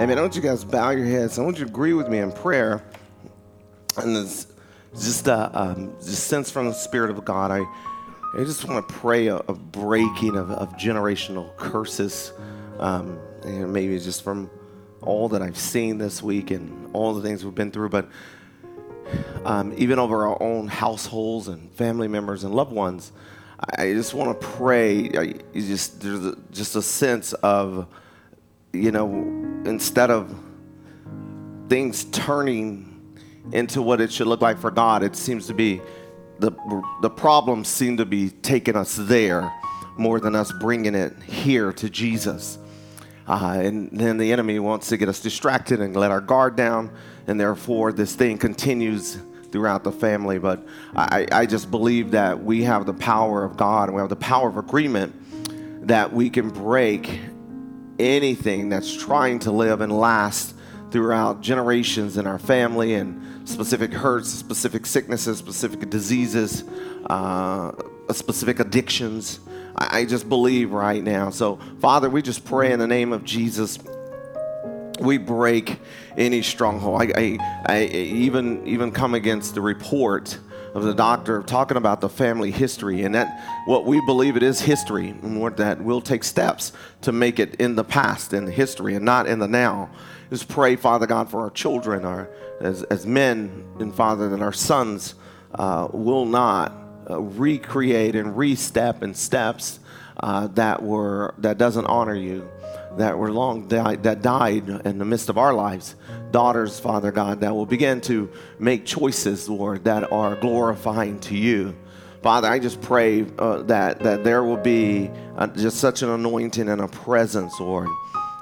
Amen. I want you guys bow your heads. I want you to agree with me in prayer. And this just a um, just sense from the Spirit of God. I, I just want to pray a, a breaking of, of, generational curses. Um, and maybe just from all that I've seen this week and all the things we've been through, but um, even over our own households and family members and loved ones, I just want to pray. I, just there's a, just a sense of, you know, instead of things turning into what it should look like for God, it seems to be the the problems seem to be taking us there more than us bringing it here to Jesus. Uh, and then the enemy wants to get us distracted and let our guard down, and therefore this thing continues throughout the family. But I, I just believe that we have the power of God and we have the power of agreement that we can break anything that's trying to live and last throughout generations in our family and specific hurts, specific sicknesses, specific diseases, uh, specific addictions. I, I just believe right now. So, Father, we just pray in the name of Jesus we break any stronghold. I, I, I, even even come against the report of the doctor talking about the family history and that what we believe it is history and that we'll take steps to make it in the past in the history and not in the now. Just pray, Father God, for our children, our as as men and Father that our sons uh, will not uh, recreate and re-step in steps uh, that were that doesn't honor you that were long that died in the midst of our lives, daughters, Father God, that will begin to make choices, Lord, that are glorifying to you. Father, I just pray uh, that that there will be uh, just such an anointing and a presence, Lord,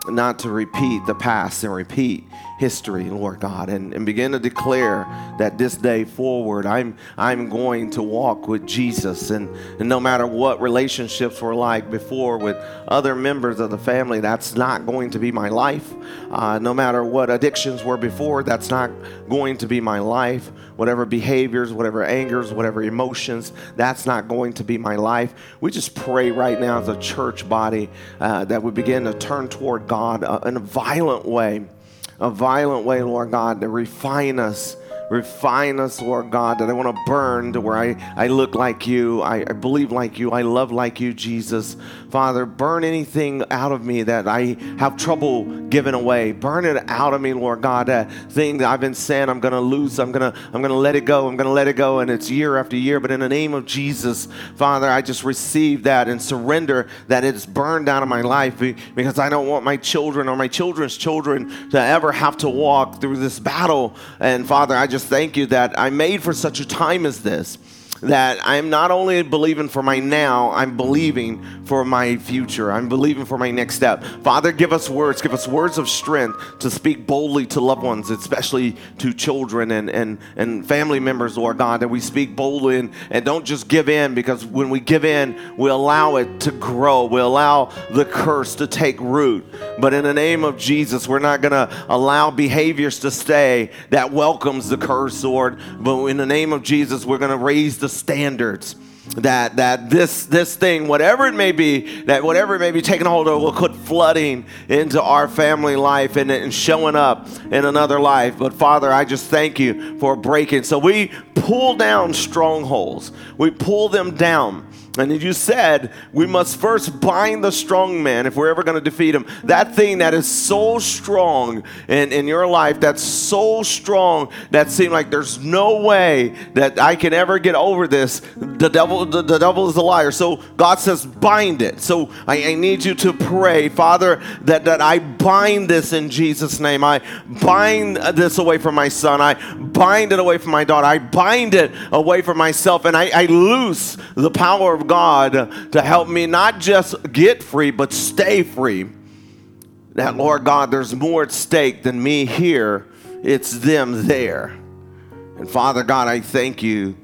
not to repeat the past and repeat history, Lord God, and, and begin to declare that this day forward, I'm, I'm going to walk with Jesus. And, and no matter what relationships were like before with other members of the family, that's not going to be my life. Uh, no matter what addictions were before, that's not going to be my life. Whatever behaviors, whatever angers, whatever emotions, that's not going to be my life. We just pray right now as a church body uh, that we begin to turn toward God uh, in a violent way a violent way, Lord God, to refine us refine us, Lord God, that I want to burn to where I, I look like you, I, I believe like you, I love like you, Jesus. Father, burn anything out of me that I have trouble giving away. Burn it out of me, Lord God. That thing that I've been saying I'm going to lose, I'm going to I'm going to let it go. I'm going to let it go and it's year after year, but in the name of Jesus, Father, I just receive that and surrender that it's burned out of my life because I don't want my children or my children's children to ever have to walk through this battle. And Father, I just thank you that I'm made for such a time as this that I'm not only believing for my now, I'm believing for my future. I'm believing for my next step. Father, give us words, give us words of strength to speak boldly to loved ones, especially to children and, and, and family members, Lord God, that we speak boldly and, and don't just give in because when we give in, we allow it to grow. We allow the curse to take root. But in the name of Jesus, we're not going to allow behaviors to stay that welcomes the curse, Lord. But in the name of Jesus, we're going to raise the standards that that this this thing whatever it may be that whatever it may be taking hold of will quit flooding into our family life and, and showing up in another life. But father i just thank you for breaking. So we pull down strongholds. We pull them down and you said, we must first bind the strong man if we're ever going to defeat him. That thing that is so strong in, in your life, that's so strong that seems like there's no way that I can ever get over this. The devil, the, the devil is a liar. So God says, bind it. So I, I need you to pray, Father, that, that I bind this in Jesus' name. I bind this away from my son. I bind it away from my daughter. I bind it away from myself. And I, I loose the power of God to help me not just get free, but stay free. That, Lord God, there's more at stake than me here, it's them there. And Father God, I thank you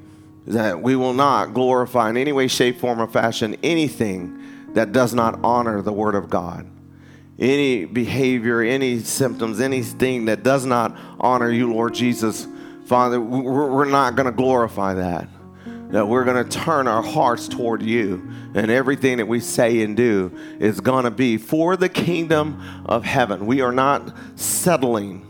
that we will not glorify in any way, shape, form, or fashion anything that does not honor the Word of God. Any behavior, any symptoms, anything that does not honor you, Lord Jesus, Father, we're not going to glorify that. That we're going to turn our hearts toward you. And everything that we say and do is going to be for the kingdom of heaven. We are not settling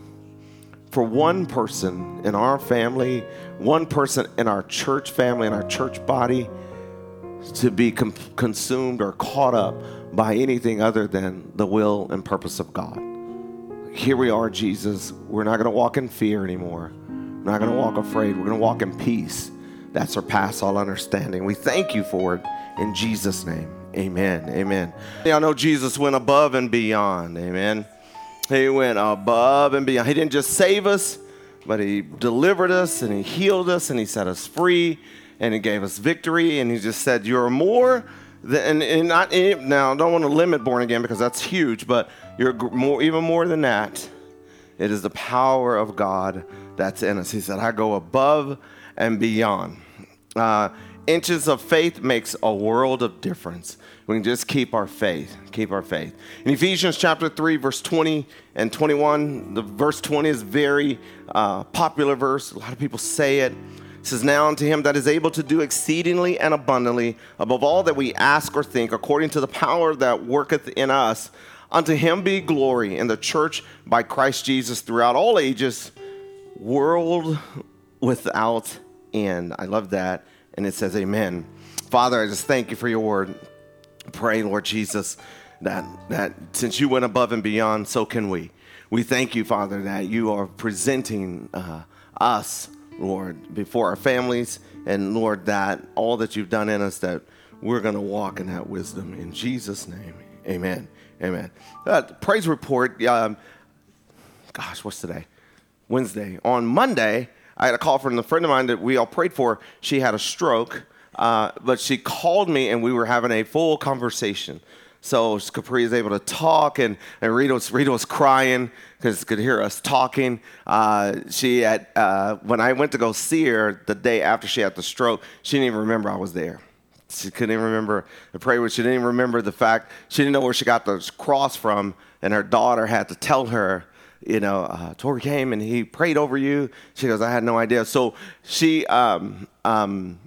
for one person in our family, one person in our church family, in our church body, to be com- consumed or caught up by anything other than the will and purpose of God. Here we are, Jesus. We're not going to walk in fear anymore. We're not going to walk afraid. We're going to walk in peace that surpass all understanding. We thank you for it in Jesus' name. Amen. Amen. Y'all know Jesus went above and beyond. Amen. He went above and beyond. He didn't just save us, but He delivered us and He healed us and He set us free and He gave us victory. And He just said, You're more than, and, not, now, I don't want to limit born again because that's huge, but you're more, even more than that. It is the power of God that's in us. He said, I go above and beyond. Uh, inches of faith makes a world of difference. We can just keep our faith, keep our faith. In Ephesians chapter 3, verse 20 and 21, the verse 20 is very uh, popular verse. A lot of people say it. It says, Now unto him that is able to do exceedingly and abundantly above all that we ask or think, according to the power that worketh in us, unto him be glory in the church by Christ Jesus throughout all ages, world without end. I love that. And it says, Amen. Father, I just thank you for your word. Pray, Lord Jesus, that, that since you went above and beyond, so can we. We thank you, Father, that you are presenting uh, us, Lord, before our families, and Lord, that all that you've done in us, that we're going to walk in that wisdom. In Jesus' name, amen. Amen. Uh, praise report. Um, gosh, what's today? Wednesday. On Monday, I had a call from a friend of mine that we all prayed for. She had a stroke, uh, but she called me and we were having a full conversation. So Capri is able to talk, and, and Rita, was, Rita was crying because could hear us talking. Uh, she had, uh, when I went to go see her the day after she had the stroke, she didn't even remember I was there. She couldn't even remember the prayer. She didn't even remember the fact she didn't know where she got the cross from, and her daughter had to tell her you know, uh, Tori came and he prayed over you. She goes, I had no idea. So she um, um,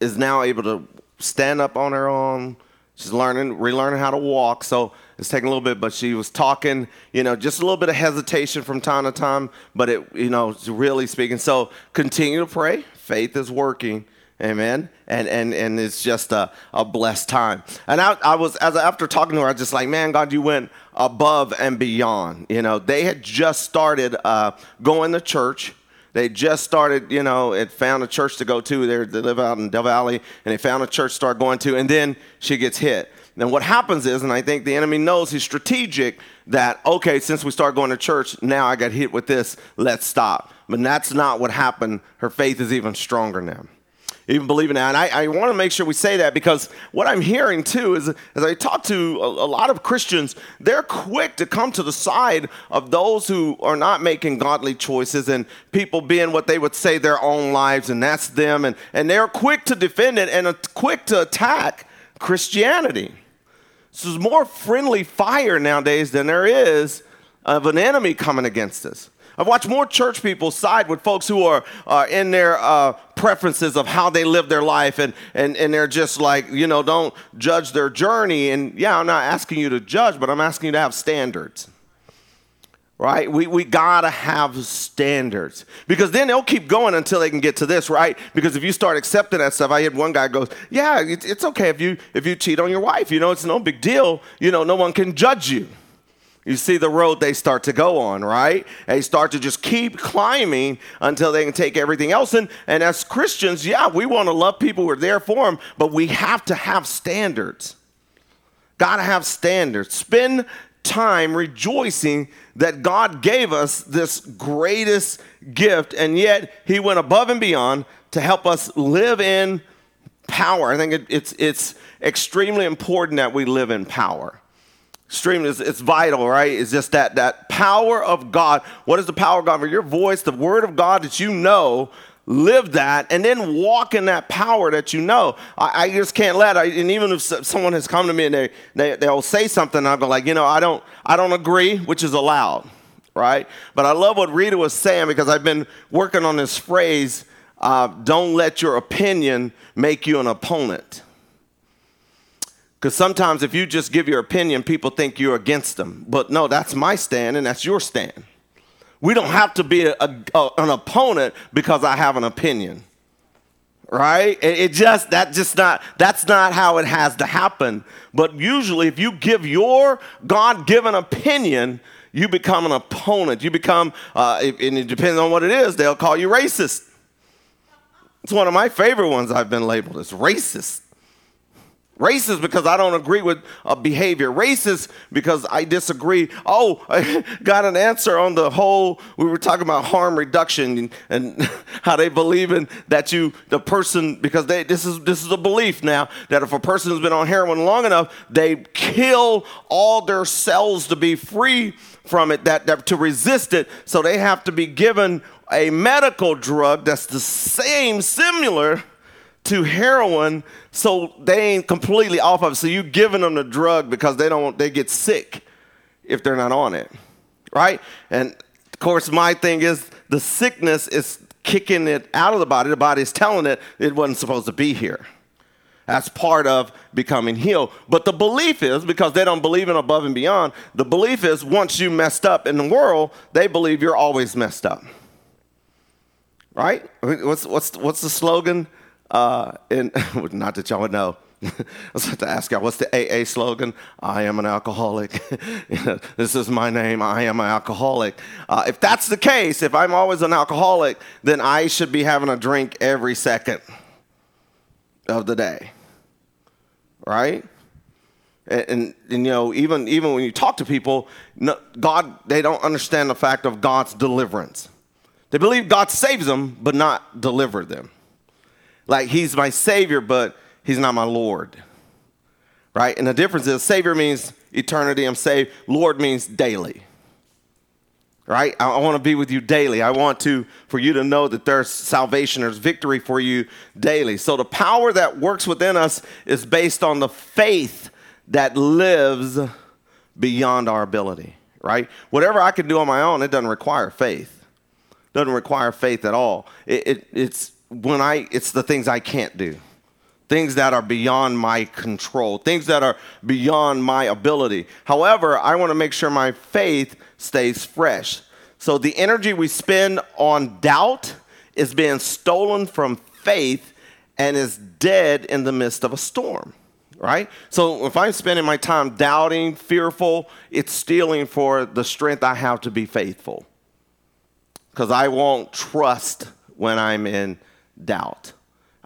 is now able to stand up on her own. She's learning, relearning how to walk. So it's taking a little bit, but she was talking, you know, just a little bit of hesitation from time to time, but it, you know, really speaking. So continue to pray. Faith is working. Amen. And and and it's just a, a blessed time. And I, I was as after talking to her, I was just like, man, God, you went above and beyond. You know, they had just started uh, going to church. They just started, you know, it found a church to go to. They, they live out in Del Valle, and they found a church to start going to, and then she gets hit. And what happens is, and I think the enemy knows he's strategic, that, okay, since we start going to church, now I got hit with this, let's stop. But that's not what happened. Her faith is even stronger now even believe in that. And I, I want to make sure we say that because what I'm hearing too is as I talk to a, a, lot of Christians, they're quick to come to the side of those who are not making godly choices and people being what they would say their own lives, and that's them. And, and they're quick to defend it and quick to attack Christianity. So there's more friendly fire nowadays than there is of an enemy coming against us. I've watched more church people side with folks who are uh, in their uh, preferences of how they live their life, and, and, and they're just like, you know, don't judge their journey. And yeah, I'm not asking you to judge, but I'm asking you to have standards. Right? We, we gotta have standards because then they'll keep going until they can get to this, right? Because if you start accepting that stuff, I had one guy goes, "Yeah, it's, it's okay if you if you cheat on your wife. You know, it's no big deal. You know, no one can judge you." You see the road they start to go on, right? They start to just keep climbing until they can take everything else. And, and as Christians, yeah, we want to love people. We're there for them, but we have to have standards. Got to have standards. Spend time rejoicing that God gave us this greatest gift, and yet He went above and beyond to help us live in power. I think it, it's, it's extremely important that we live in power stream is it's vital, right? It's just that that power of God. What is the power of God? For your voice, the word of God that you know, live that, and then walk in that power that you know. I, I just can't let. I, and even if someone has come to me and they, they they'll say something, I'll go like, you know, I don't I don't agree, which is allowed, right? But I love what Rita was saying because I've been working on this phrase. uh, don't let your opinion make you an opponent. Because sometimes if you just give your opinion, people think you're against them. But no, that's my stand and that's your stand. We don't have to be a, a, an opponent because I have an opinion. Right? It, it just that just not that's not how it has to happen. But usually if you give your God-given opinion, you become an opponent. You become, uh, and it depends on what it is, they'll call you racist. It's one of my favorite ones I've been labeled as racist. Racist because I don't agree with a behavior. Racist because I disagree. Oh, I got an answer on the whole. We were talking about harm reduction and, how they believe in that you, the person, because they this is this is a belief now that if a person has been on heroin long enough, they kill all their cells to be free from it, that, that to resist it. So they have to be given a medical drug that's the same, similar to heroin so they ain't completely off of it. So you giving them the drug because they don't they get sick if they're not on it. Right? And of course my thing is the sickness is kicking it out of the body. The body is telling it it wasn't supposed to be here. That's part of becoming healed. But the belief is, because they don't believe in above and beyond, the belief is once you messed up in the world, they believe you're always messed up. Right? What's, what's, what's the slogan? Uh, and not that y'all would know. I was about to ask y'all, what's the AA slogan? I am an alcoholic. this is my name. I am an alcoholic. Uh, if that's the case, if I'm always an alcoholic, then I should be having a drink every second of the day. Right? And, and, and, you know, even, even when you talk to people, no, God, they don't understand the fact of God's deliverance. They believe God saves them, but not deliver them. Like he's my savior, but he's not my Lord. Right? And the difference is savior means eternity, I'm saved. Lord means daily. Right? I, I want to be with you daily. I want to for you to know that there's salvation, there's victory for you daily. So the power that works within us is based on the faith that lives beyond our ability. Right? Whatever I can do on my own, it doesn't require faith doesn't require faith at all. It, it, it's when I, it's the things I can't do, things that are beyond my control, things that are beyond my ability. However, I want to make sure my faith stays fresh. So the energy we spend on doubt is being stolen from faith and is dead in the midst of a storm right? So if I'm spending my time doubting, fearful, it's stealing for the strength I have to be faithful because I won't trust when I'm in doubt.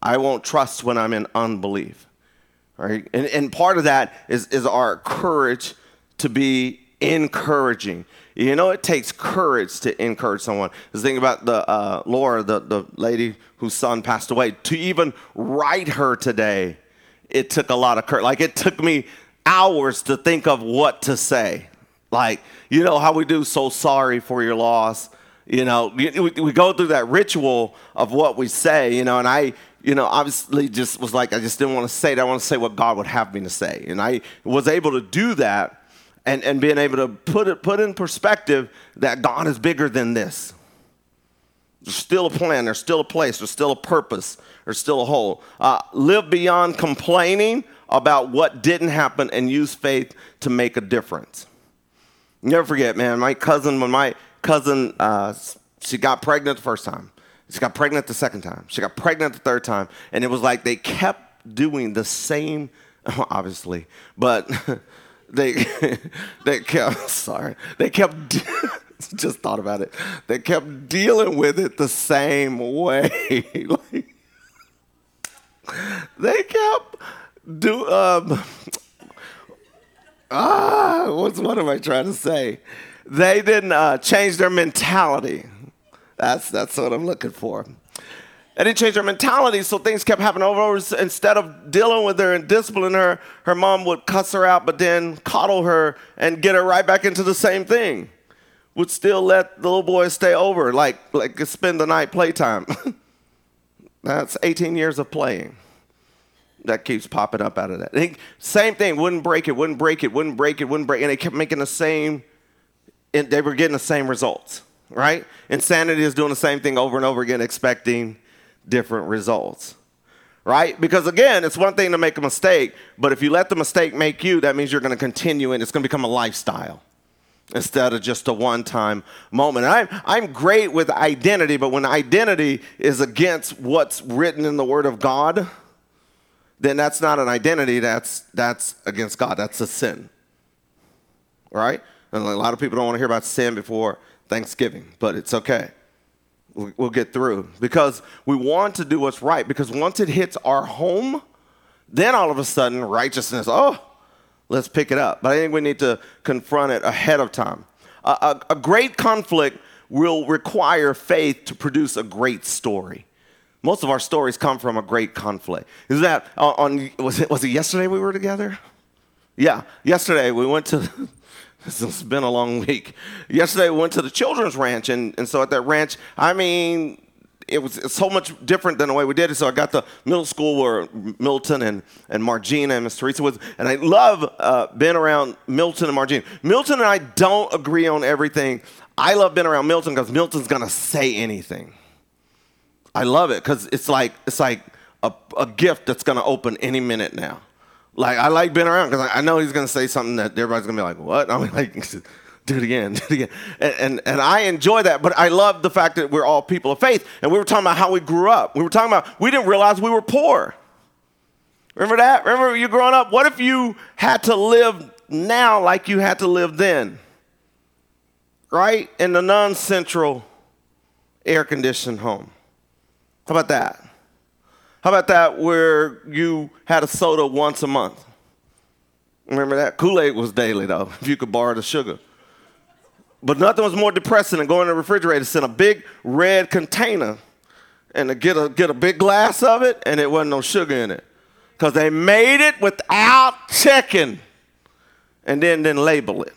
I won't trust when I'm in unbelief. Right? And, and part of that is, is our courage to be encouraging. You know, it takes courage to encourage someone. The think about the uh, Laura, the, the lady whose son passed away, to even write her today, it took a lot of courage. Like, it took me hours to think of what to say. Like, you know how we do so sorry for your loss you know, we, we go through that ritual of what we say, you know, and I, you know, obviously just was like, I just didn't want to say it. I want to say what God would have me to say. And I was able to do that and, and being able to put it put in perspective that God is bigger than this. There's still a plan, there's still a place, there's still a purpose, there's still a whole. Uh, live beyond complaining about what didn't happen and use faith to make a difference. Never forget, man, my cousin, when my cousin, uh, she got pregnant the first time. She got pregnant the second time. She got pregnant the third time. And it was like they kept doing the same, obviously, but they, they kept, sorry, they kept, just thought about it. They kept dealing with it the same way. like, they kept do, um, ah, what's, what am I trying to say? They didn't uh, change their mentality. That's, that's what I'm looking for. They didn't change their mentality, so things kept happening over and over. Instead of dealing with her and disciplining her, her mom would cuss her out, but then coddle her and get her right back into the same thing. Would still let the little boy stay over, like, like spend the night playtime. That's 18 years of playing that keeps popping up out of that. Same thing, wouldn't break it, wouldn't break it, wouldn't break it, wouldn't break it. And they kept making the same they were getting the same results, right? Insanity is doing the same thing over and over again, expecting different results. Right? Because again, it's one thing to make a mistake, but if you let the mistake make you, that means you're going to continue and it's going to become a lifestyle instead of just a one time moment. I'm, I'm great with identity, but when identity is against what's written in the Word of God, then that's not an identity, that's, that's against God. That's a sin. Right? And a lot of people don't want to hear about sin before Thanksgiving, but it's okay. We'll get through because we want to do what's right. Because once it hits our home, then all of a sudden righteousness, oh, let's pick it up. But I think we need to confront it ahead of time. A, a, a great conflict will require faith to produce a great story. Most of our stories come from a great conflict. Is that on, on was it was it yesterday we were together? Yeah, yesterday we went to It's been a long week. Yesterday we went to the children's ranch, and, and so at that ranch, I mean, it was so much different than the way we did it. So I got the middle school where Milton and, and Margina and Miss Teresa was, and I love uh, being around Milton and Margina. Milton and I don't agree on everything. I love being around Milton because Milton's gonna say anything. I love it because it's like it's like a, a gift that's gonna open any minute now. Like I like being around because I, I, know he's gonna say something that everybody's gonna be like, "What?" I'm like, "Do it again, do it again," and, and and I enjoy that. But I love the fact that we're all people of faith, and we were talking about how we grew up. We were talking about we didn't realize we were poor. Remember that? Remember you growing up? What if you had to live now like you had to live then? Right in the non-central air-conditioned home. How about that? How about that where you had a soda once a month? Remember that? Kool Aid was daily, though, if you could borrow the sugar. But nothing was more depressing than going to the refrigerator, send a big red container, and to get a, get a big glass of it, and it wasn't no sugar in it. Because they made it without checking and then didn't label it.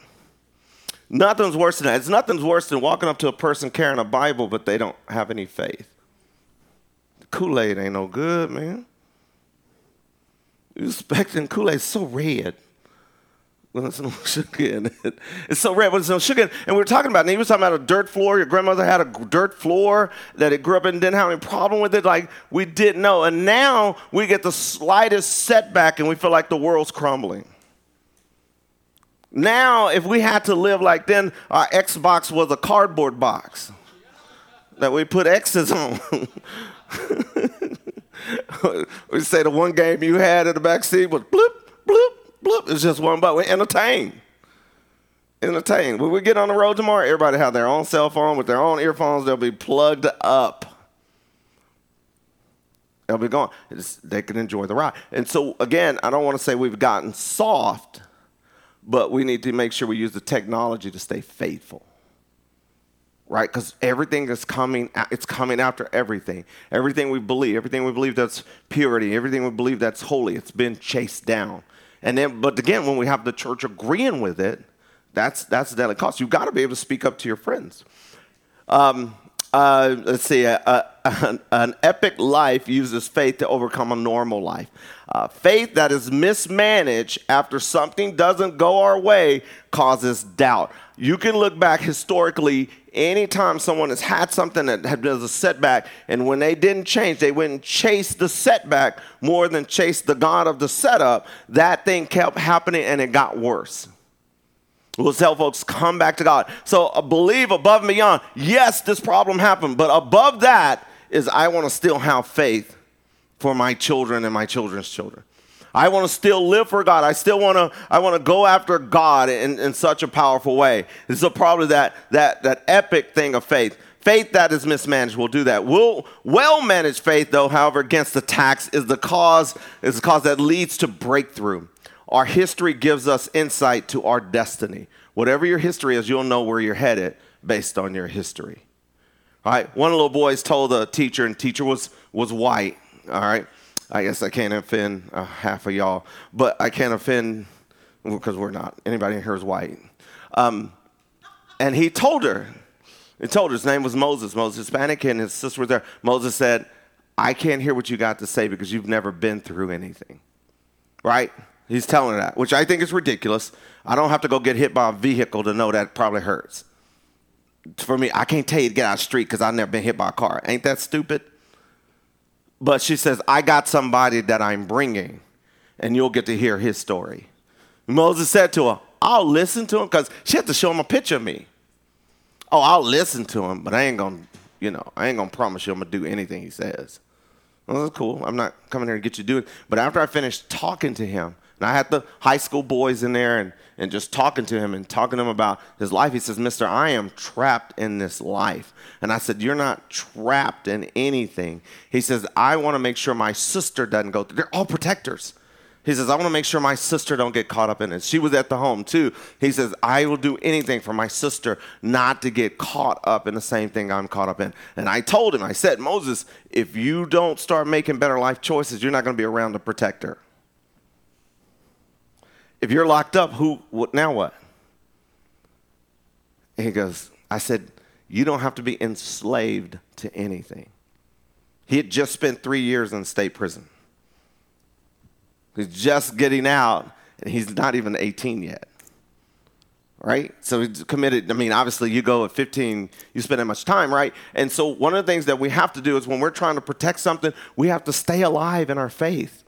Nothing's worse than that. It's nothing's worse than walking up to a person carrying a Bible, but they don't have any faith. Kool Aid ain't no good, man. You expecting Kool Aid so red. Well, there's no sugar in it. It's so red, but there's no sugar in it. And we were talking about, and he was talking about a dirt floor. Your grandmother had a dirt floor that it grew up in and didn't have any problem with it. Like, we didn't know. And now we get the slightest setback and we feel like the world's crumbling. Now, if we had to live like then, our Xbox was a cardboard box that we put X's on. we say the one game you had in the back seat was bloop, bloop, bloop. It's just one but We entertain. Entertain. When we get on the road tomorrow, everybody have their own cell phone with their own earphones. They'll be plugged up. They'll be gone. It's, they can enjoy the ride. And so, again, I don't want to say we've gotten soft, but we need to make sure we use the technology to stay faithful right? Because everything is coming, it's coming after everything. Everything we believe, everything we believe that's purity, everything we believe that's holy, it's been chased down. And then, but again, when we have the church agreeing with it, that's that's the daily cost. You've got to be able to speak up to your friends. Um, uh, let's see, uh, uh, an, an, epic life uses faith to overcome a normal life. Uh, faith that is mismanaged after something doesn't go our way causes doubt. You can look back historically anytime someone has had something that been a setback, and when they didn't change, they went and chased the setback more than chased the God of the setup, that thing kept happening and it got worse. We'll tell folks, come back to God. So uh, believe above and beyond. Yes, this problem happened, but above that is I want to still have faith for my children and my children's children. I want to still live for God. I still want to I want to go after God in, in such a powerful way. This is probably that that that epic thing of faith. Faith that is mismanaged will do that. Will well managed faith, though, however, against attacks is the cause is the cause that leads to breakthrough. Our history gives us insight to our destiny. Whatever your history is, you'll know where you're headed based on your history. All right. One little boys told the teacher, and teacher was was white. All right. I guess I can't offend uh, half of y'all, but I can't offend because we're not. Anybody in here is white. Um, and he told her, he told her his name was Moses. Moses Hispanic, and his sister was there. Moses said, "I can't hear what you got to say because you've never been through anything." Right? He's telling her that, which I think is ridiculous. I don't have to go get hit by a vehicle to know that probably hurts. For me, I can't tell you to get out of the street because I've never been hit by a car. Ain't that stupid? But she says, I got somebody that I'm bringing, and you'll get to hear his story. Moses said to her, I'll listen to him because she had to show him a picture of me. Oh, I'll listen to him, but I ain't gonna, you know, I ain't gonna promise you I'm gonna do anything he says. Well, that's cool. I'm not coming here to get you to do it. But after I finished talking to him, and I had the high school boys in there and, and just talking to him and talking to him about his life. He says, Mister, I am trapped in this life. And I said, You're not trapped in anything. He says, I want to make sure my sister doesn't go through. They're all protectors. He says, I want to make sure my sister don't get caught up in it. She was at the home too. He says, I will do anything for my sister not to get caught up in the same thing I'm caught up in. And I told him, I said, Moses, if you don't start making better life choices, you're not going to be around to protector. If you're locked up, who, what, now what? And he goes, I said, you don't have to be enslaved to anything. He had just spent three years in state prison. He's just getting out, and he's not even 18 yet. Right? So he's committed. I mean, obviously, you go at 15, you spend that much time, right? And so, one of the things that we have to do is when we're trying to protect something, we have to stay alive in our faith.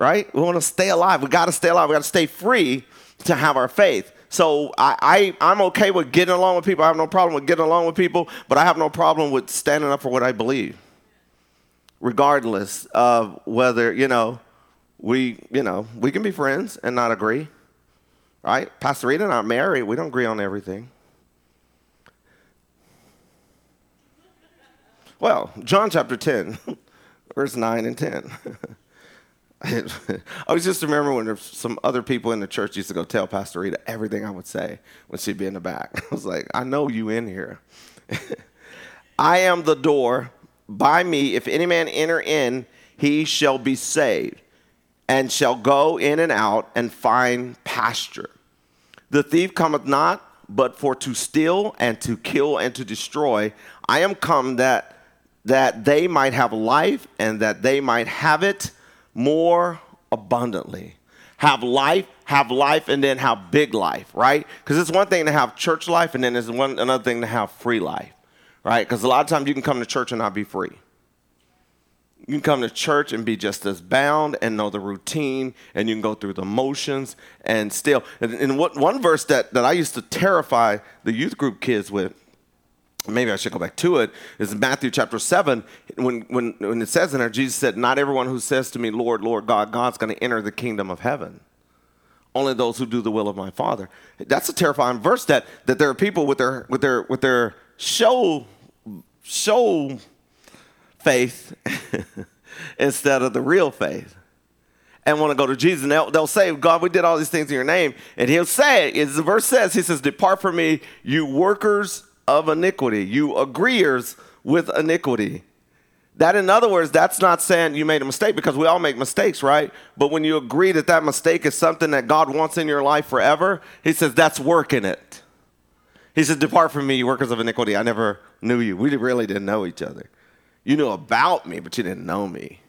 Right? We want to stay alive. We got to stay alive. We got to stay free to have our faith. So I, I, I'm okay with getting along with people. I have no problem with getting along with people, but I have no problem with standing up for what I believe, regardless of whether, you know, we, you know, we can be friends and not agree, right? Pastor Rita and I are married. We don't agree on everything. Well, John chapter 10, verse 9 and 10. I was just remember when some other people in the church used to go tell Pastor Rita everything I would say when she'd be in the back. I was like, I know you in here. I am the door. By me, if any man enter in, he shall be saved and shall go in and out and find pasture. The thief cometh not, but for to steal and to kill and to destroy. I am come that that they might have life and that they might have it more abundantly. Have life, have life, and then have big life, right? Because it's one thing to have church life, and then it's one another thing to have free life, right? Because a lot of times you can come to church and not be free. You can come to church and be just as bound and know the routine, and you can go through the motions and still. And, and what, one verse that, that I used to terrify the youth group kids with, maybe I should go back to it, is Matthew chapter 7. When, when, when it says in there, Jesus said, Not everyone who says to me, Lord, Lord God, God's going to enter the kingdom of heaven. Only those who do the will of my Father. That's a terrifying verse that, that there are people with their, with their, with their show, show faith instead of the real faith and want to go to Jesus. And they'll, they'll, say, God, we did all these things in your name. And he'll say, as the verse says, he says, Depart from me, you workers of iniquity, you agreeers with iniquity. That, in other words, that's not saying you made a mistake because we all make mistakes, right? But when you agree that that mistake is something that God wants in your life forever, he says, that's work in it. He says, Depart from me, you workers of iniquity. I never knew you. We really didn't know each other. You knew about me, but you didn't know me.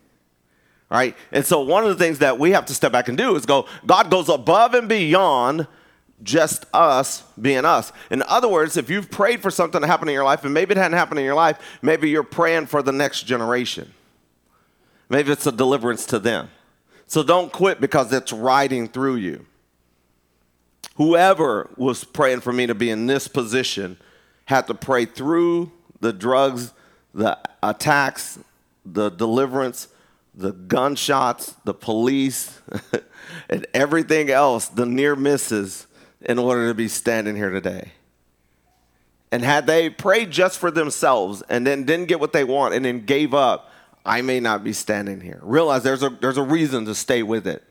Right? And so one of the things that we have to step back and do is go, God goes above and beyond just us being us. In other words, if you've prayed for something to happen in your life, and maybe it hadn't happened in your life, maybe you're praying for the next generation. Maybe it's a deliverance to them. So don't quit because it's riding through you. Whoever was praying for me to be in this position had to pray through the drugs the attacks, the deliverance, the gunshots, the police, and everything else, the near misses, in order to be standing here today. And had they prayed just for themselves and then didn't get what they want and then gave up, I may not be standing here. Realize there's a, there's a reason to stay with it.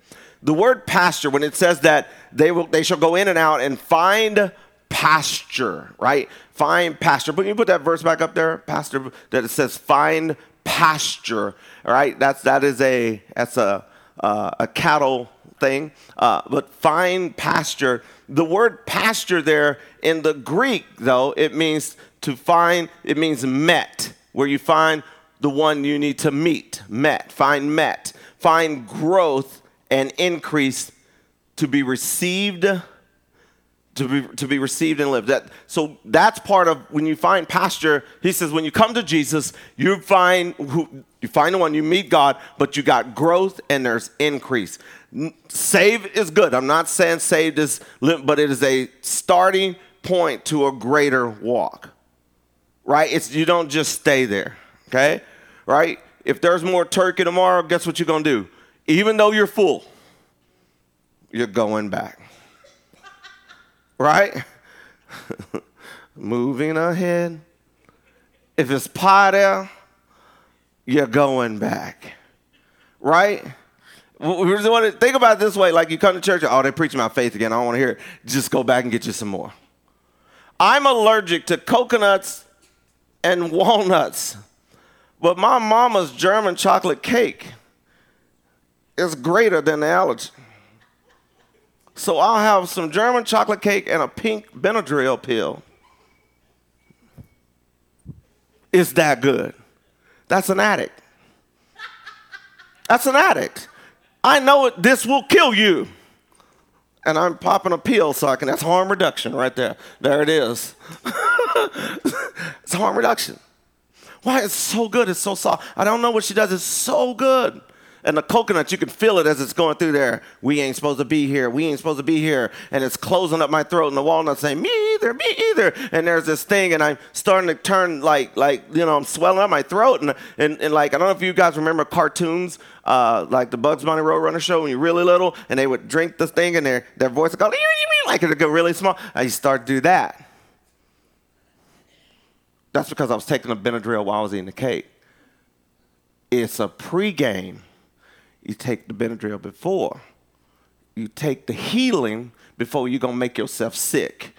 The word pasture, when it says that they, will, they shall go in and out and find pasture, right? Find pasture. But you put that verse back up there, pastor, that it says find pasture. All right, that's that is a that's a uh, a cattle thing. Uh, but find pasture. The word pasture there in the Greek, though, it means to find. It means met, where you find the one you need to meet. Met. Find met. Find growth and increase to be received to be, to be received and lived. That, so that's part of when you find pasture. He says when you come to Jesus, you find who, you find the one you meet God, but you got growth and there's increase. Save is good. I'm not saying saved is, but it is a starting point to a greater walk. Right? It's you don't just stay there. Okay? Right? If there's more turkey tomorrow, guess what you're gonna do? Even though you're full, you're going back right? Moving ahead. If it's pie there, you're going back, right? Think about it this way: like you come to church, oh, they're preaching about faith again. I don't want to hear it. Just go back and get you some more. I'm allergic to coconuts and walnuts, but my mama's German chocolate cake is greater than the allergy. So I'll have some German chocolate cake and a pink Benadryl pill. It's that good. That's an addict. That's an addict. I know it, this will kill you. And I'm popping a pill so I can, that's harm reduction right there. There it is. it's harm reduction. Why? It's so good. It's so soft. I don't know what she does. It's so good. And the coconut, you can feel it as it's going through there. We ain't supposed to be here. We ain't supposed to be here. And it's closing up my throat. And the walnut saying, me either, me either. And there's this thing, and I'm starting to turn like, like you know, I'm swelling up my throat. And, and, and like, I don't know if you guys remember cartoons, uh, like the Bugs Bunny Roadrunner show when you're really little, and they would drink the thing, and their, their voice would go, like it would go really small. I start to do that. That's because I was taking a Benadryl while I was eating the cake. It's a pregame you take the Benadryl before. You take the healing before you're going to make yourself sick.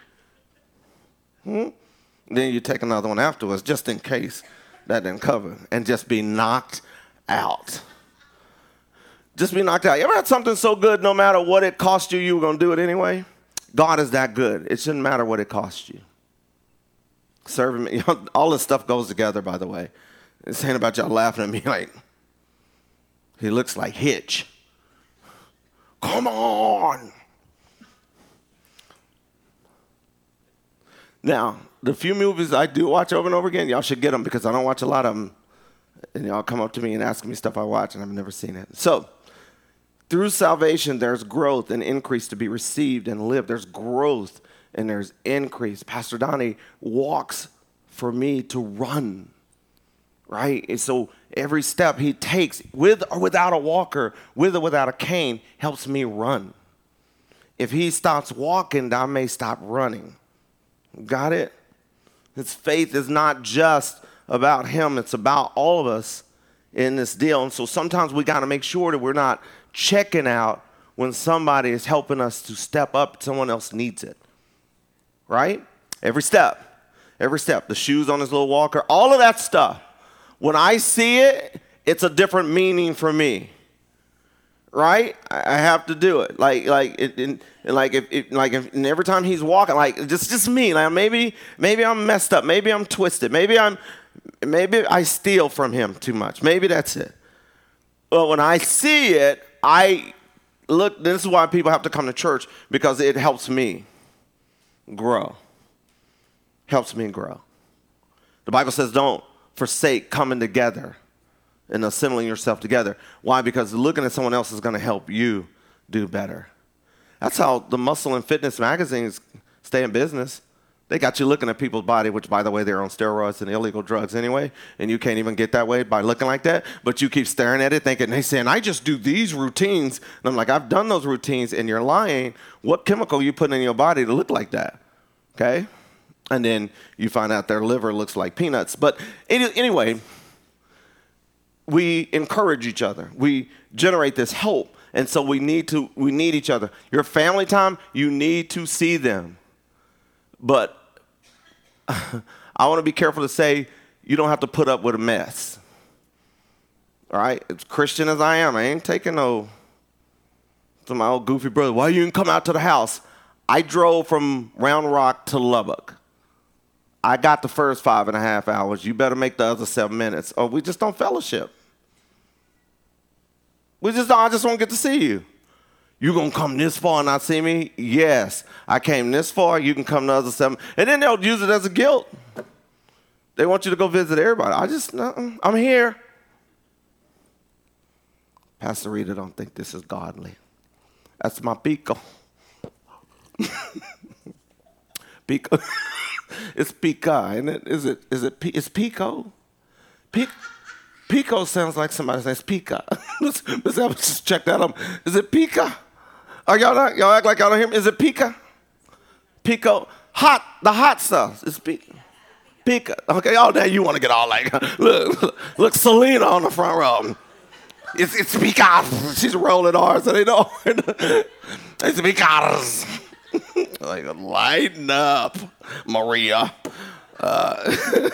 Hmm? Then you take another one afterwards just in case that didn't cover and just be knocked out. Just be knocked out. You ever had something so good, no matter what it cost you, you were going to do it anyway? God is that good. It shouldn't matter what it cost you. Serving me, all this stuff goes together, by the way. It's ain't about y'all laughing at me like, he looks like Hitch. Come on. Now, the few movies I do watch over and over again, y'all should get them because I don't watch a lot of them. And y'all come up to me and ask me stuff I watch, and I've never seen it. So, through salvation, there's growth and increase to be received and lived. There's growth and there's increase. Pastor Donnie walks for me to run right? And so every step he takes, with or without a walker, with or without a cane, helps me run. If he stops walking, I may stop running. Got it? His faith is not just about him, it's about all of us in this deal. And so sometimes we got to make sure that we're not checking out when somebody is helping us to step up, someone else needs it. Right? Every step. Every step. The shoes on his little walker, all of that stuff when I see it, it's a different meaning for me. Right? I have to do it. Like, like, it, and, like, if, it, like, if, and every time he's walking, like, just, just me. Like, maybe, maybe I'm messed up. Maybe I'm twisted. Maybe I'm, maybe I steal from him too much. Maybe that's it. But when I see it, I look. This is why people have to come to church because it helps me grow. Helps me grow. The Bible says, "Don't forsake coming together and assembling yourself together. Why? Because looking at someone else is going to help you do better. That's how the muscle and fitness magazines stay in business. They got you looking at people's body, which, by the way, they're on steroids and illegal drugs anyway, and you can't even get that way by looking like that. But you keep staring at it, thinking they saying, "I just do these routines," and I'm like, "I've done those routines," and you're lying. What chemical you putting in your body to look like that? Okay, and then you find out their liver looks like peanuts. But anyway, we encourage each other. We generate this hope, and so we need to we need each other. Your family time, you need to see them. But I want to be careful to say you don't have to put up with a mess. All right, as Christian as I am, I ain't taking no to my old goofy brother. Why you didn't come out to the house? I drove from Round Rock to Lubbock. I got the first five and a half hours. You better make the other seven minutes, or we just don't fellowship. We just don't, I just won't get to see you. You gonna come this far and not see me? Yes. I came this far, you can come the other seven. And then they'll use it as a guilt. They want you to go visit everybody. I just, I'm here. Pastor Rita don't think this is godly. That's my pico. pico. it's pica, isn't it? Is it? Is it? It's pico. Pico. Pico sounds like somebody says Pika. let's, let's just check that out. Is it Pika? Are y'all not, y'all act like y'all don't hear me? Is it Pika? Pico. Hot, the hot stuff. It's Pika. Pika. Okay, all day you want to get all like, look, look, Selena on the front row. It's, it's Pika. She's rolling R's, so they know. it's Pika's. Like, lighten up, Maria. Uh,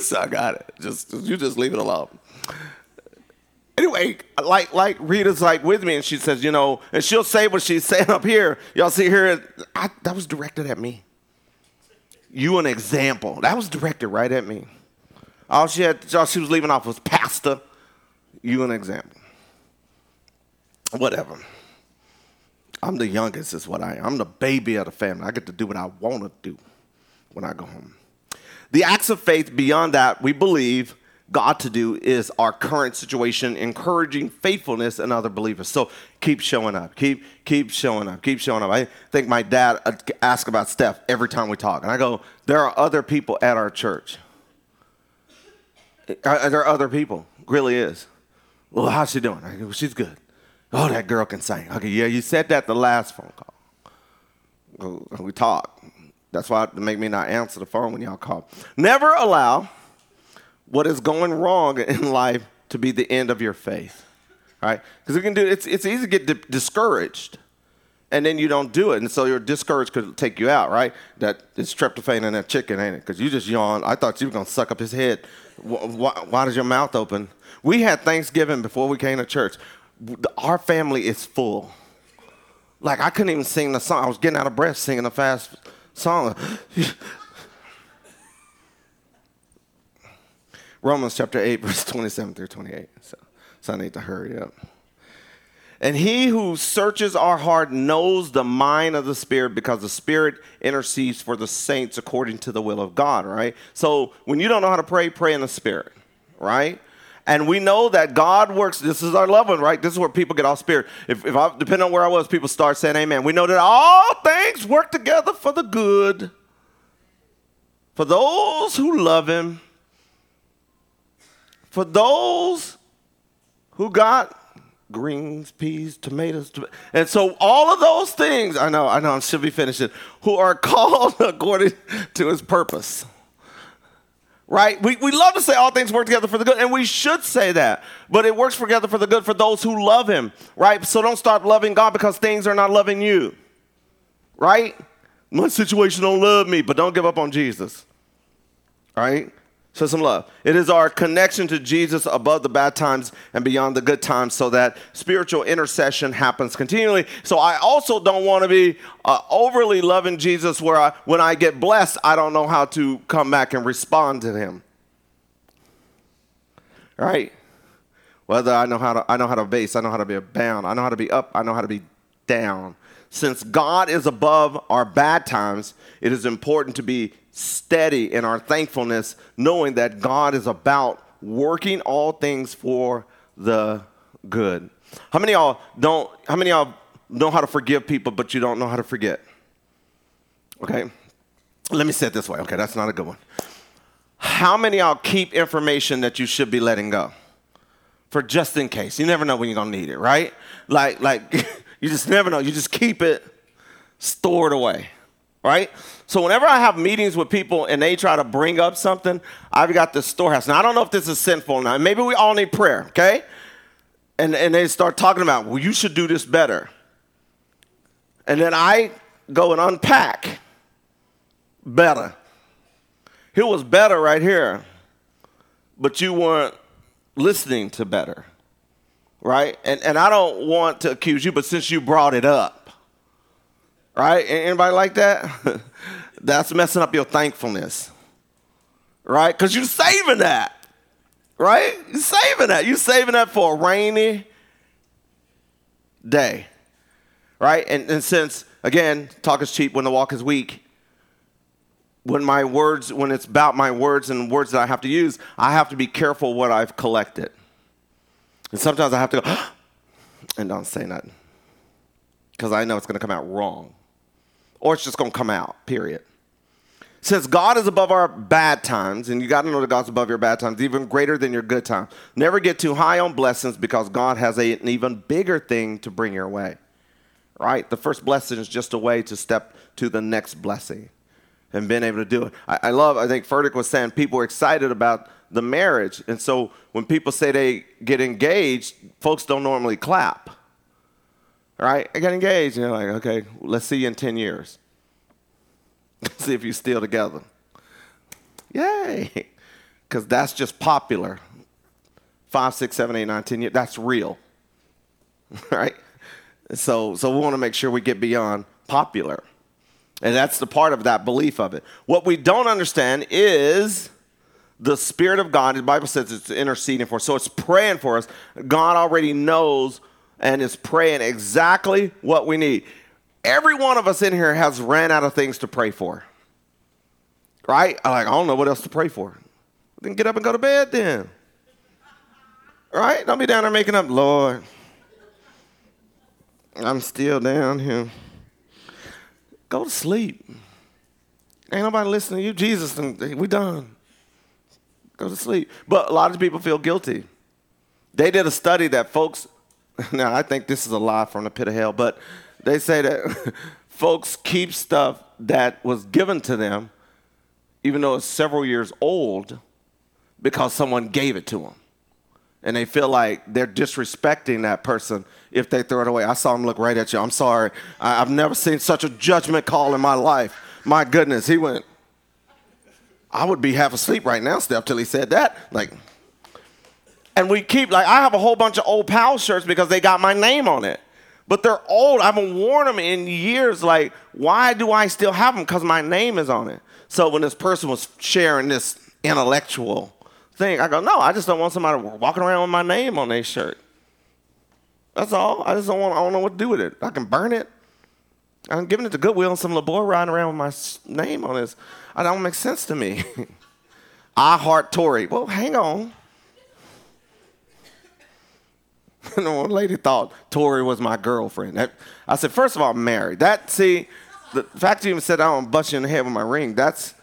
so I got it. Just you just leave it alone. Anyway, like like Rita's like with me, and she says, you know, and she'll say what she's saying up here. Y'all see here, I, that was directed at me. You an example. That was directed right at me. All she had, all she was leaving off was pastor. You an example. Whatever. I'm the youngest, is what I am. I'm the baby of the family. I get to do what I want to do when I go home. The acts of faith beyond that, we believe God to do is our current situation, encouraging faithfulness in other believers. So keep showing up, keep keep showing up, keep showing up. I think my dad asks about Steph every time we talk, and I go, "There are other people at our church. Uh, there are other people, really is. Well, how's she doing? I go, she's good. Oh, that girl can sing. Okay, yeah, you said that the last phone call. We talked. That's why it make me not answer the phone when y'all call. Never allow what is going wrong in life to be the end of your faith. Right? Because we can do it's it's easy to get di- discouraged. And then you don't do it. And so your discouraged could take you out, right? That it's tryptophan in that chicken, ain't it? Because you just yawned. I thought you were to suck up his head. Why, why does your mouth open? We had Thanksgiving before we came to church. Our family is full. Like I couldn't even sing the song. I was getting out of breath singing a fast song. Romans chapter 8, verse 27 through 28. So, so I need to hurry up. And he who searches our heart knows the mind of the Spirit because the Spirit intercedes for the saints according to the will of God, right? So when you don't know how to pray, pray in the Spirit, right? And we know that God works. This is our loved one, right? This is where people get off spirit. If, if I, depending on where I was, people start saying amen. We know that all things work together for the good for those who love him, for those who got greens, peas, tomatoes. And so all of those things, I know, I know, I should be finishing, who are called according to his purpose right? We, we love to say all things work together for the good, and we should say that. But it works together for the good for those who love Him, right? So don't start loving God because things are not loving you, right? My situation don't love me, but don't give up on Jesus, right? Show some love. It is our connection to Jesus above the bad times and beyond the good times so that spiritual intercession happens continually. So I also don't want to be uh, overly loving Jesus where I, when I get blessed, I don't know how to come back and respond to him. Right? Whether I know how to I know how to base, I know how to be bound, I know how to be up, I know how to be down. Since God is above our bad times, it is important to be steady in our thankfulness, knowing that God is about working all things for the good. How many y'all don't, how many y'all know how to forgive people, but you don't know how to forget? Okay. Let me say it this way. Okay, that's not a good one. How many y'all keep information that you should be letting go? For just in case. You never know when you're gonna need it, right? Like, like you just never know. You just keep it stored away right? So whenever I have meetings with people and they try to bring up something, I've got this storehouse. Now I don't know if this is sinful now. Maybe we all need prayer, okay? And and they start talking about, well, you should do this better. And then I go and unpack better. It was better right here, but you weren't listening to better. Right? And and I don't want to accuse you, but since you brought it up, Right? Anybody like that? That's messing up your thankfulness. Right? Because you're saving that. Right? You're saving that. You're saving that for a rainy, day. Right? And, and since, again, talk is cheap when the walk is weak, when my words, when it's about my words and words that I have to use, I have to be careful what I've collected. And sometimes I have to go, and don't say nothing. Because I know it's going to come out wrong. Or it's just going to come out, period. Since God is above our bad times, and you got to know that God's above your bad times, even greater than your good times. Never get too high on blessings because God has a, an even bigger thing to bring your way. Right? The first blessing is just a way to step to the next blessing and being able to do it. I, I love, I think Furtick was saying people are excited about the marriage. And so when people say they get engaged, folks don't normally clap. Right? I got engaged. And you're like, okay, let's see you in 10 years. See if you're still together. Yay. Because that's just popular. Five, six, seven, eight, nine, ten years. That's real. right? So, so we want to make sure we get beyond popular. And that's the part of that belief of it. What we don't understand is the Spirit of God. The Bible says it's interceding for us. So it's praying for us. God already knows and is praying exactly what we need. Every one of us in here has ran out of things to pray for. Right? I'm like, I don't know what else to pray for. Then get up and go to bed then. Right? Don't be down there making up, Lord. I'm still down here. Go to sleep. Ain't nobody listening to you. Jesus, we done. Go to sleep. But a lot of people feel guilty. They did a study that folks, now I think this is a lie from the pit of hell, but they say that folks keep stuff that was given to them, even though it's several years old, because someone gave it to them. And they feel like they're disrespecting that person if they throw it away. I saw him look right at you. I'm sorry. I, have never seen such a judgment call in my life. My goodness. He went, I would be half asleep right now, Steph, till he said that. Like, and we keep, like, I have a whole bunch of old pal shirts because they got my name on it but they're old. I haven't worn them in years. Like, why do I still have them? Because my name is on it. So when this person was sharing this intellectual thing, I go, no, I just don't want somebody walking around with my name on their shirt. That's all. I just don't want. I don't know what to do with it. I can burn it. I'm giving it to Goodwill and some little boy riding around with my name on this. It don't make sense to me. I heart Tory. Well, hang on. And one lady thought Tori was my girlfriend. I said, first of all, I'm married. That see, the fact you even said I don't bust you in the head with my ring, that's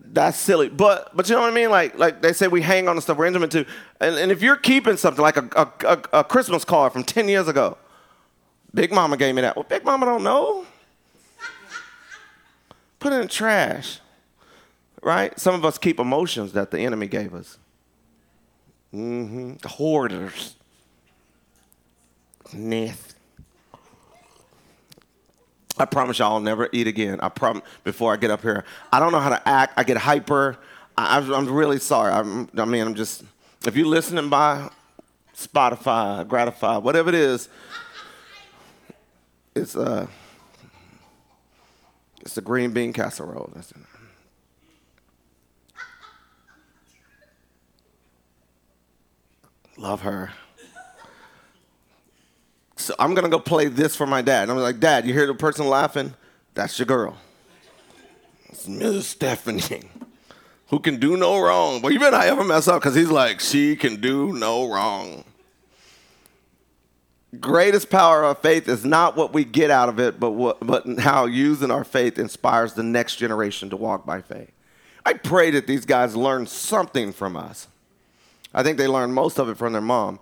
that's silly. But but you know what I mean? Like like they say we hang on to stuff we're intimate to. And, and if you're keeping something like a, a, a, a Christmas card from 10 years ago, Big Mama gave me that. Well, Big Mama don't know. Put it in the trash. Right? Some of us keep emotions that the enemy gave us. Mm-hmm. The hoarders. Neth. I promise y'all I'll never eat again. I promise before I get up here. I don't know how to act. I get hyper. I, am really sorry. I'm, I mean, I'm just, if you're listening by Spotify, Gratify, whatever it is, it's, uh, a, it's the green bean casserole. That's. Love her. So I'm gonna go play this for my dad. And I'm like, Dad, you hear the person laughing? That's your girl. It's Miss Stephanie, who can do no wrong. But you not ever mess up because he's like, she can do no wrong. Greatest power of faith is not what we get out of it, but what, but how using our faith inspires the next generation to walk by faith. I pray that these guys learn something from us. I think they learned most of it from their mom.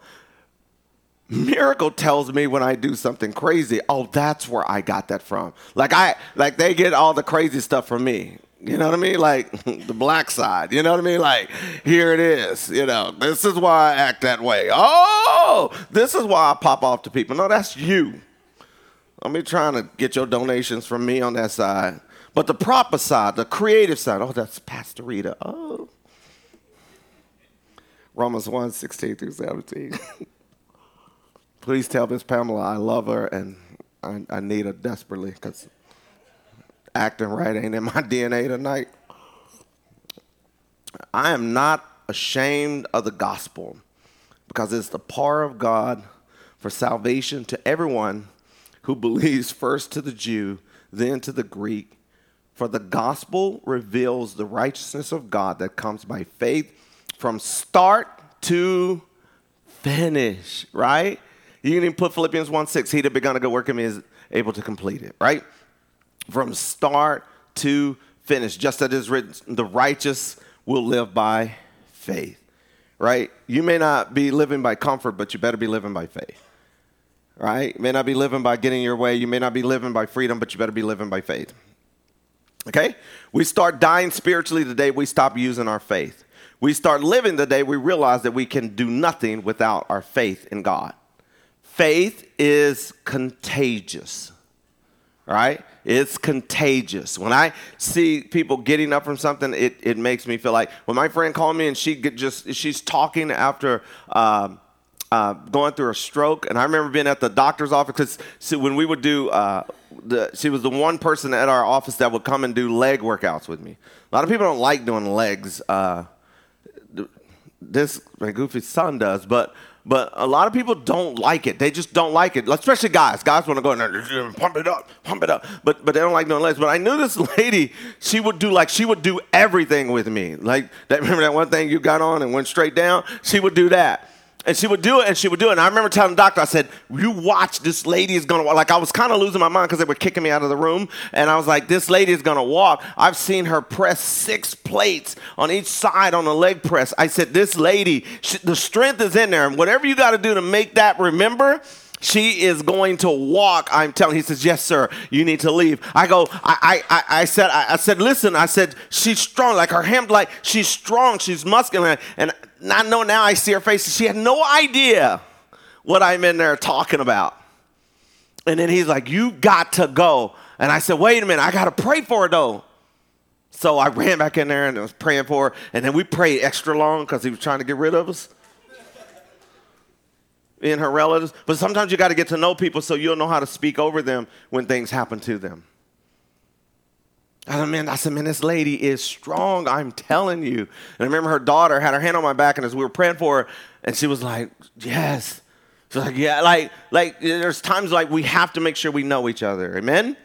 Miracle tells me when I do something crazy, oh, that's where I got that from. Like I like they get all the crazy stuff from me. You know what I mean? Like the black side. You know what I mean? Like, here it is. You know, this is why I act that way. Oh, this is why I pop off to people. No, that's you. I'm be trying to get your donations from me on that side. But the proper side, the creative side, oh, that's Pastor Rita. Oh. Romans 1 16 through 17. Please tell Miss Pamela I love her and I, I need her desperately because acting right ain't in my DNA tonight. I am not ashamed of the gospel because it's the power of God for salvation to everyone who believes first to the Jew, then to the Greek. For the gospel reveals the righteousness of God that comes by faith from start to finish, right? You can even put Philippians 1 6, he that begun a good work in me is able to complete it, right? From start to finish, just as it is written, the righteous will live by faith, right? You may not be living by comfort, but you better be living by faith, right? You may not be living by getting your way. You may not be living by freedom, but you better be living by faith. Okay? We start dying spiritually the day we stop using our faith. We start living the day we realize that we can do nothing without our faith in God. Faith is contagious, right? It's contagious. When I see people getting up from something, it, it makes me feel like when my friend called me and she just she's talking after uh, uh, going through a stroke, and I remember being at the doctor's office because when we would do uh, the, she was the one person at our office that would come and do leg workouts with me. A lot of people don't like doing legs. Uh, this my goofy son does, but but a lot of people don't like it. They just don't like it, especially guys. Guys want to go in there and pump it up, pump it up, but but they don't like doing legs. But I knew this lady. She would do like she would do everything with me. Like that. Remember that one thing you got on and went straight down? She would do that. And she would do it, and she would do it. And I remember telling the doctor, I said, "You watch, this lady is gonna walk." Like I was kind of losing my mind because they were kicking me out of the room, and I was like, "This lady is gonna walk." I've seen her press six plates on each side on a leg press. I said, "This lady, she, the strength is in there, and whatever you got to do to make that remember." She is going to walk. I'm telling. He says, "Yes, sir. You need to leave." I go. I I I said. I, I said, "Listen." I said, "She's strong. Like her hand. Like she's strong. She's muscular." And I know now I see her face. She had no idea what I'm in there talking about. And then he's like, You got to go. And I said, Wait a minute, I got to pray for her though. So I ran back in there and I was praying for her. And then we prayed extra long because he was trying to get rid of us. In her relatives. But sometimes you got to get to know people so you'll know how to speak over them when things happen to them. I said, man, I said, man, this lady is strong. I'm telling you. And I remember her daughter had her hand on my back, and as we were praying for her, and she was like, yes. She's like, yeah, like, like there's times like we have to make sure we know each other. Amen?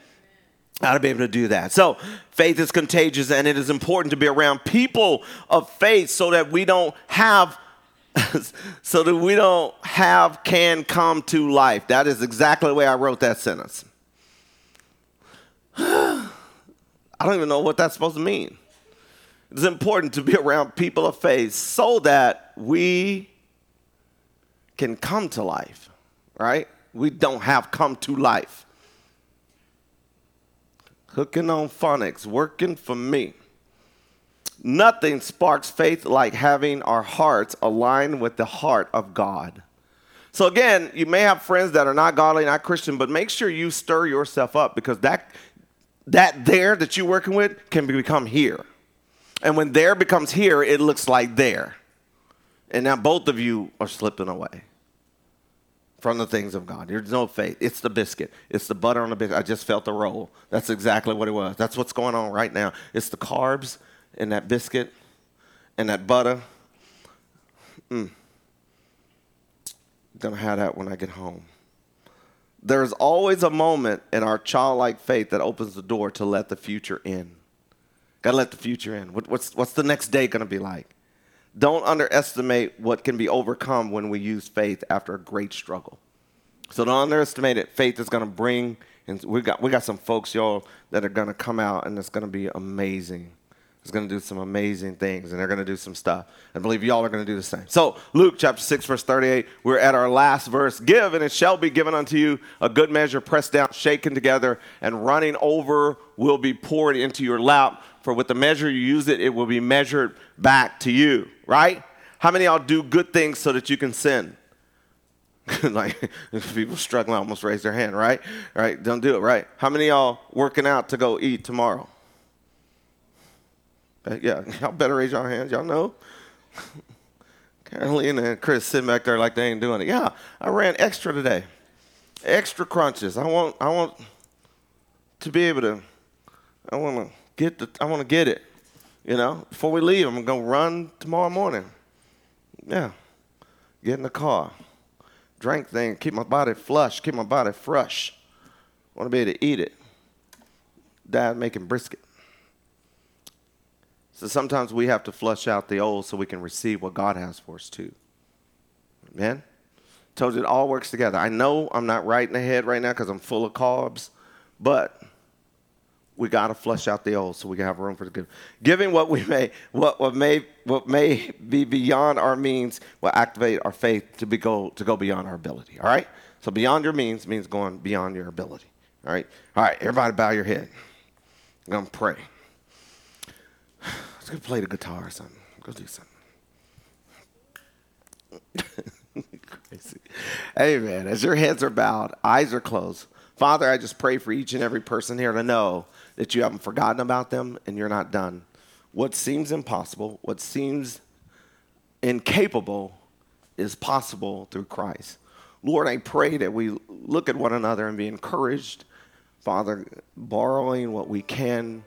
How to be able to do that. So faith is contagious, and it is important to be around people of faith so that we don't have so that we don't have can come to life. That is exactly the way I wrote that sentence. I don't even know what that's supposed to mean. It's important to be around people of faith so that we can come to life, right? We don't have come to life. Hooking on phonics, working for me. Nothing sparks faith like having our hearts aligned with the heart of God. So again, you may have friends that are not godly, not Christian, but make sure you stir yourself up because that that there that you're working with can become here. And when there becomes here, it looks like there. And now both of you are slipping away from the things of God. There's no faith. It's the biscuit. It's the butter on the biscuit. I just felt the roll. That's exactly what it was. That's what's going on right now. It's the carbs and that biscuit and that butter. Mm. Gonna have that when I get home there's always a moment in our childlike faith that opens the door to let the future in. Gotta let the future in. What, what's, what's the next day gonna be like? Don't underestimate what can be overcome when we use faith after a great struggle. So don't underestimate it. Faith is gonna bring, and we got we got some folks, y'all, that are gonna come out, and it's gonna be amazing is going to do some amazing things and they're going to do some stuff. I believe y'all are going to do the same. So, Luke chapter 6, verse 38, we're at our last verse. Give, and it shall be given unto you a good measure, pressed down, shaken together, and running over will be poured into your lap. For with the measure you use it, it will be measured back to you, right? How many y'all do good things so that you can sin? like people struggling almost raise their hand, right? Right? Don't do it, right? How many y'all working out to go eat tomorrow? Uh, yeah, y'all better raise your hands. Y'all know. Carolina and Chris sitting back there like they ain't doing it. Yeah, I ran extra today. Extra crunches. I want I want to be able to I want to get the I want to get it. You know, before we leave, I'm to run tomorrow morning. Yeah. Get in the car. drink thing, keep my body flush, keep my body fresh. Want to be able to eat it. Dad making brisket. So sometimes we have to flush out the old so we can receive what God has for us too. Amen? Told you it all works together. I know I'm not right in the head right now because I'm full of carbs, but we got to flush out the old so we can have room for the good. Giving what we may, what, what may, what may be beyond our means will activate our faith to be go to go beyond our ability. All right. So beyond your means means going beyond your ability. All right. All right. Everybody, bow your head. I'm gonna pray. Let's go play the guitar or something. Go do something. Crazy. Amen. As your heads are bowed, eyes are closed. Father, I just pray for each and every person here to know that you haven't forgotten about them and you're not done. What seems impossible, what seems incapable, is possible through Christ. Lord, I pray that we look at one another and be encouraged. Father, borrowing what we can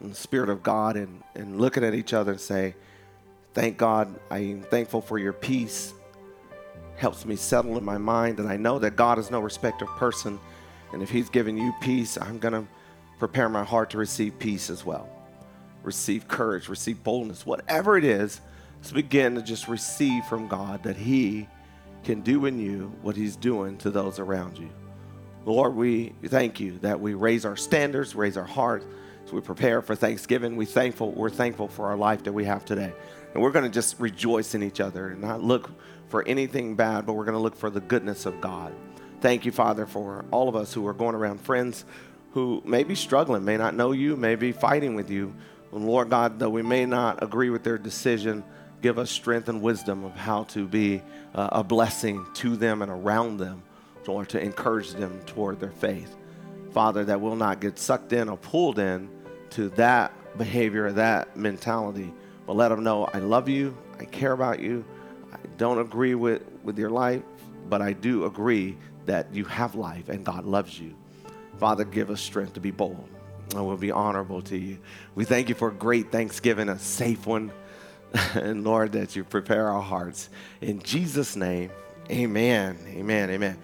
in the Spirit of God and, and looking at each other and say, Thank God, I am thankful for your peace. Helps me settle in my mind, and I know that God is no respecter of person. And if He's giving you peace, I'm going to prepare my heart to receive peace as well. Receive courage, receive boldness, whatever it is, let's begin to just receive from God that He can do in you what He's doing to those around you. Lord, we thank you that we raise our standards, raise our hearts, we prepare for Thanksgiving. We thankful, we're thankful for our life that we have today. And we're going to just rejoice in each other and not look for anything bad, but we're going to look for the goodness of God. Thank you, Father, for all of us who are going around, friends who may be struggling, may not know you, may be fighting with you. And Lord God, though we may not agree with their decision, give us strength and wisdom of how to be uh, a blessing to them and around them, Lord, to encourage them toward their faith. Father, that we'll not get sucked in or pulled in to that behavior, that mentality, but let them know I love you, I care about you, I don't agree with, with your life, but I do agree that you have life and God loves you. Father, give us strength to be bold and we'll be honorable to you. We thank you for a great Thanksgiving, a safe one. and Lord, that you prepare our hearts. In Jesus' name, amen. Amen. Amen.